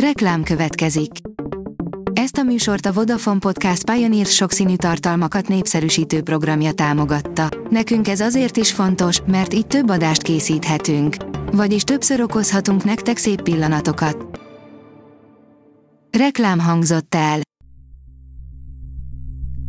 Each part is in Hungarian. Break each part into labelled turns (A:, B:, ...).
A: Reklám következik. Ezt a műsort a Vodafone Podcast Pioneer sokszínű tartalmakat népszerűsítő programja támogatta. Nekünk ez azért is fontos, mert így több adást készíthetünk. Vagyis többször okozhatunk nektek szép pillanatokat. Reklám hangzott el.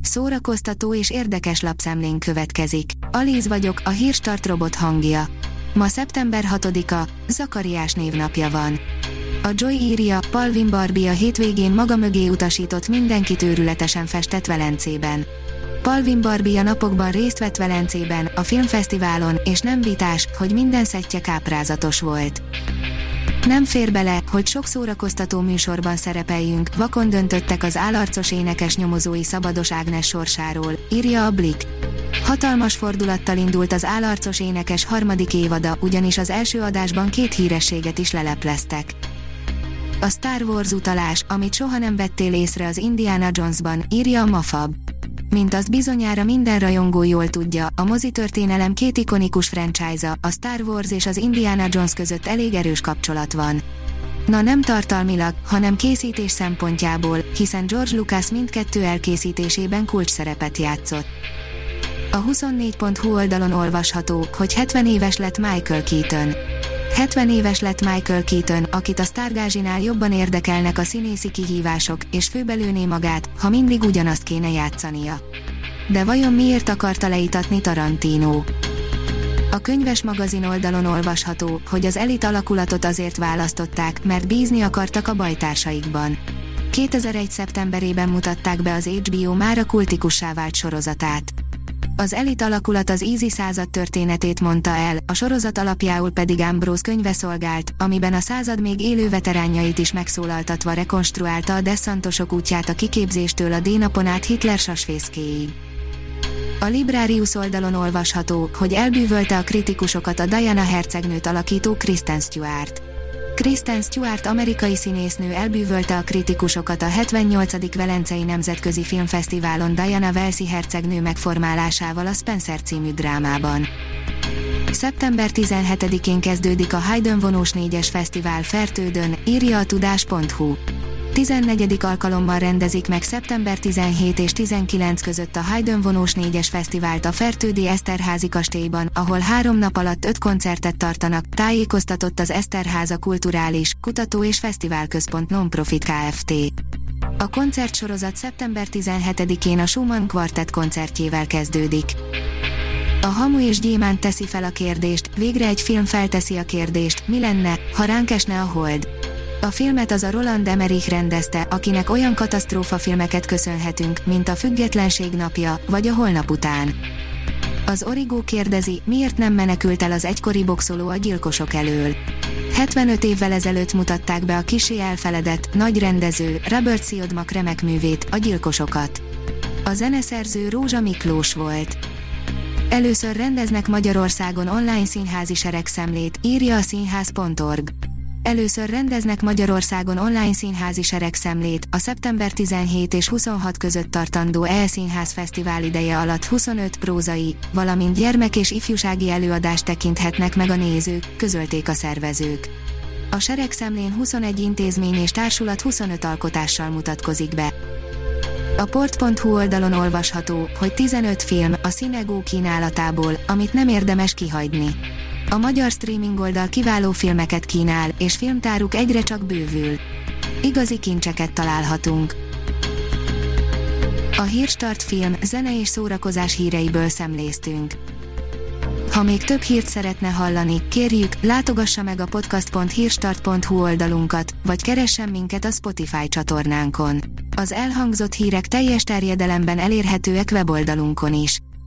A: Szórakoztató és érdekes lapszemlén következik. Alíz vagyok, a hírstart robot hangja. Ma szeptember 6-a, Zakariás névnapja van. A Joy írja, Palvin Barbie a hétvégén maga mögé utasított mindenkit őrületesen festett Velencében. Palvin Barbie a napokban részt vett Velencében, a filmfesztiválon, és nem vitás, hogy minden szettje káprázatos volt. Nem fér bele, hogy sok szórakoztató műsorban szerepeljünk, vakon döntöttek az állarcos énekes nyomozói Szabados Ágnes sorsáról, írja a Blick. Hatalmas fordulattal indult az állarcos énekes harmadik évada, ugyanis az első adásban két hírességet is lelepleztek. A Star Wars utalás, amit soha nem vettél észre az Indiana Jonesban, írja a Mafab. Mint azt bizonyára minden rajongó jól tudja, a mozitörténelem két ikonikus franchise a Star Wars és az Indiana Jones között elég erős kapcsolat van. Na nem tartalmilag, hanem készítés szempontjából, hiszen George Lucas mindkettő elkészítésében kulcs szerepet játszott. A 24.hu oldalon olvasható, hogy 70 éves lett Michael Keaton. 70 éves lett Michael Keaton, akit a sztárgázsinál jobban érdekelnek a színészi kihívások, és főbelőné magát, ha mindig ugyanazt kéne játszania. De vajon miért akarta leítatni Tarantino? A könyves magazin oldalon olvasható, hogy az elit alakulatot azért választották, mert bízni akartak a bajtársaikban. 2001. szeptemberében mutatták be az HBO már a kultikussá vált sorozatát. Az elit alakulat az Easy század történetét mondta el, a sorozat alapjául pedig Ambrose könyve szolgált, amiben a század még élő veteránjait is megszólaltatva rekonstruálta a deszantosok útját a kiképzéstől a dénapon át Hitler sasfészkéig. A Librarius oldalon olvasható, hogy elbűvölte a kritikusokat a Diana hercegnőt alakító Kristen Stewart. Kristen Stewart amerikai színésznő elbűvölte a kritikusokat a 78. Velencei Nemzetközi Filmfesztiválon Diana Velszi hercegnő megformálásával a Spencer című drámában. Szeptember 17-én kezdődik a Haydn vonós négyes fesztivál Fertődön, írja a tudás.hu. 14. alkalommal rendezik meg szeptember 17 és 19 között a Haydn vonós négyes fesztivált a Fertődi Eszterházi kastélyban, ahol három nap alatt öt koncertet tartanak, tájékoztatott az Eszterháza Kulturális, Kutató és Fesztiválközpont Nonprofit Kft. A koncertsorozat szeptember 17-én a Schumann Quartet koncertjével kezdődik. A Hamu és Gyémánt teszi fel a kérdést, végre egy film felteszi a kérdést, mi lenne, ha ránk esne a hold. A filmet az a Roland Emmerich rendezte, akinek olyan katasztrófa filmeket köszönhetünk, mint a Függetlenség napja, vagy a Holnap után. Az Origo kérdezi, miért nem menekült el az egykori boxoló a gyilkosok elől. 75 évvel ezelőtt mutatták be a kisé elfeledett, nagy rendező, Robert Siodmak remek művét, a gyilkosokat. A zeneszerző Rózsa Miklós volt. Először rendeznek Magyarországon online színházi seregszemlét, írja a színház.org először rendeznek Magyarországon online színházi seregszemlét, a szeptember 17 és 26 között tartandó E-színház fesztivál ideje alatt 25 prózai, valamint gyermek és ifjúsági előadást tekinthetnek meg a nézők, közölték a szervezők. A seregszemlén 21 intézmény és társulat 25 alkotással mutatkozik be. A port.hu oldalon olvasható, hogy 15 film a Cinegó kínálatából, amit nem érdemes kihagyni. A magyar streaming oldal kiváló filmeket kínál, és filmtáruk egyre csak bővül. Igazi kincseket találhatunk. A Hírstart film, zene és szórakozás híreiből szemléztünk. Ha még több hírt szeretne hallani, kérjük, látogassa meg a podcast.hírstart.hu oldalunkat, vagy keressen minket a Spotify csatornánkon. Az elhangzott hírek teljes terjedelemben elérhetőek weboldalunkon is.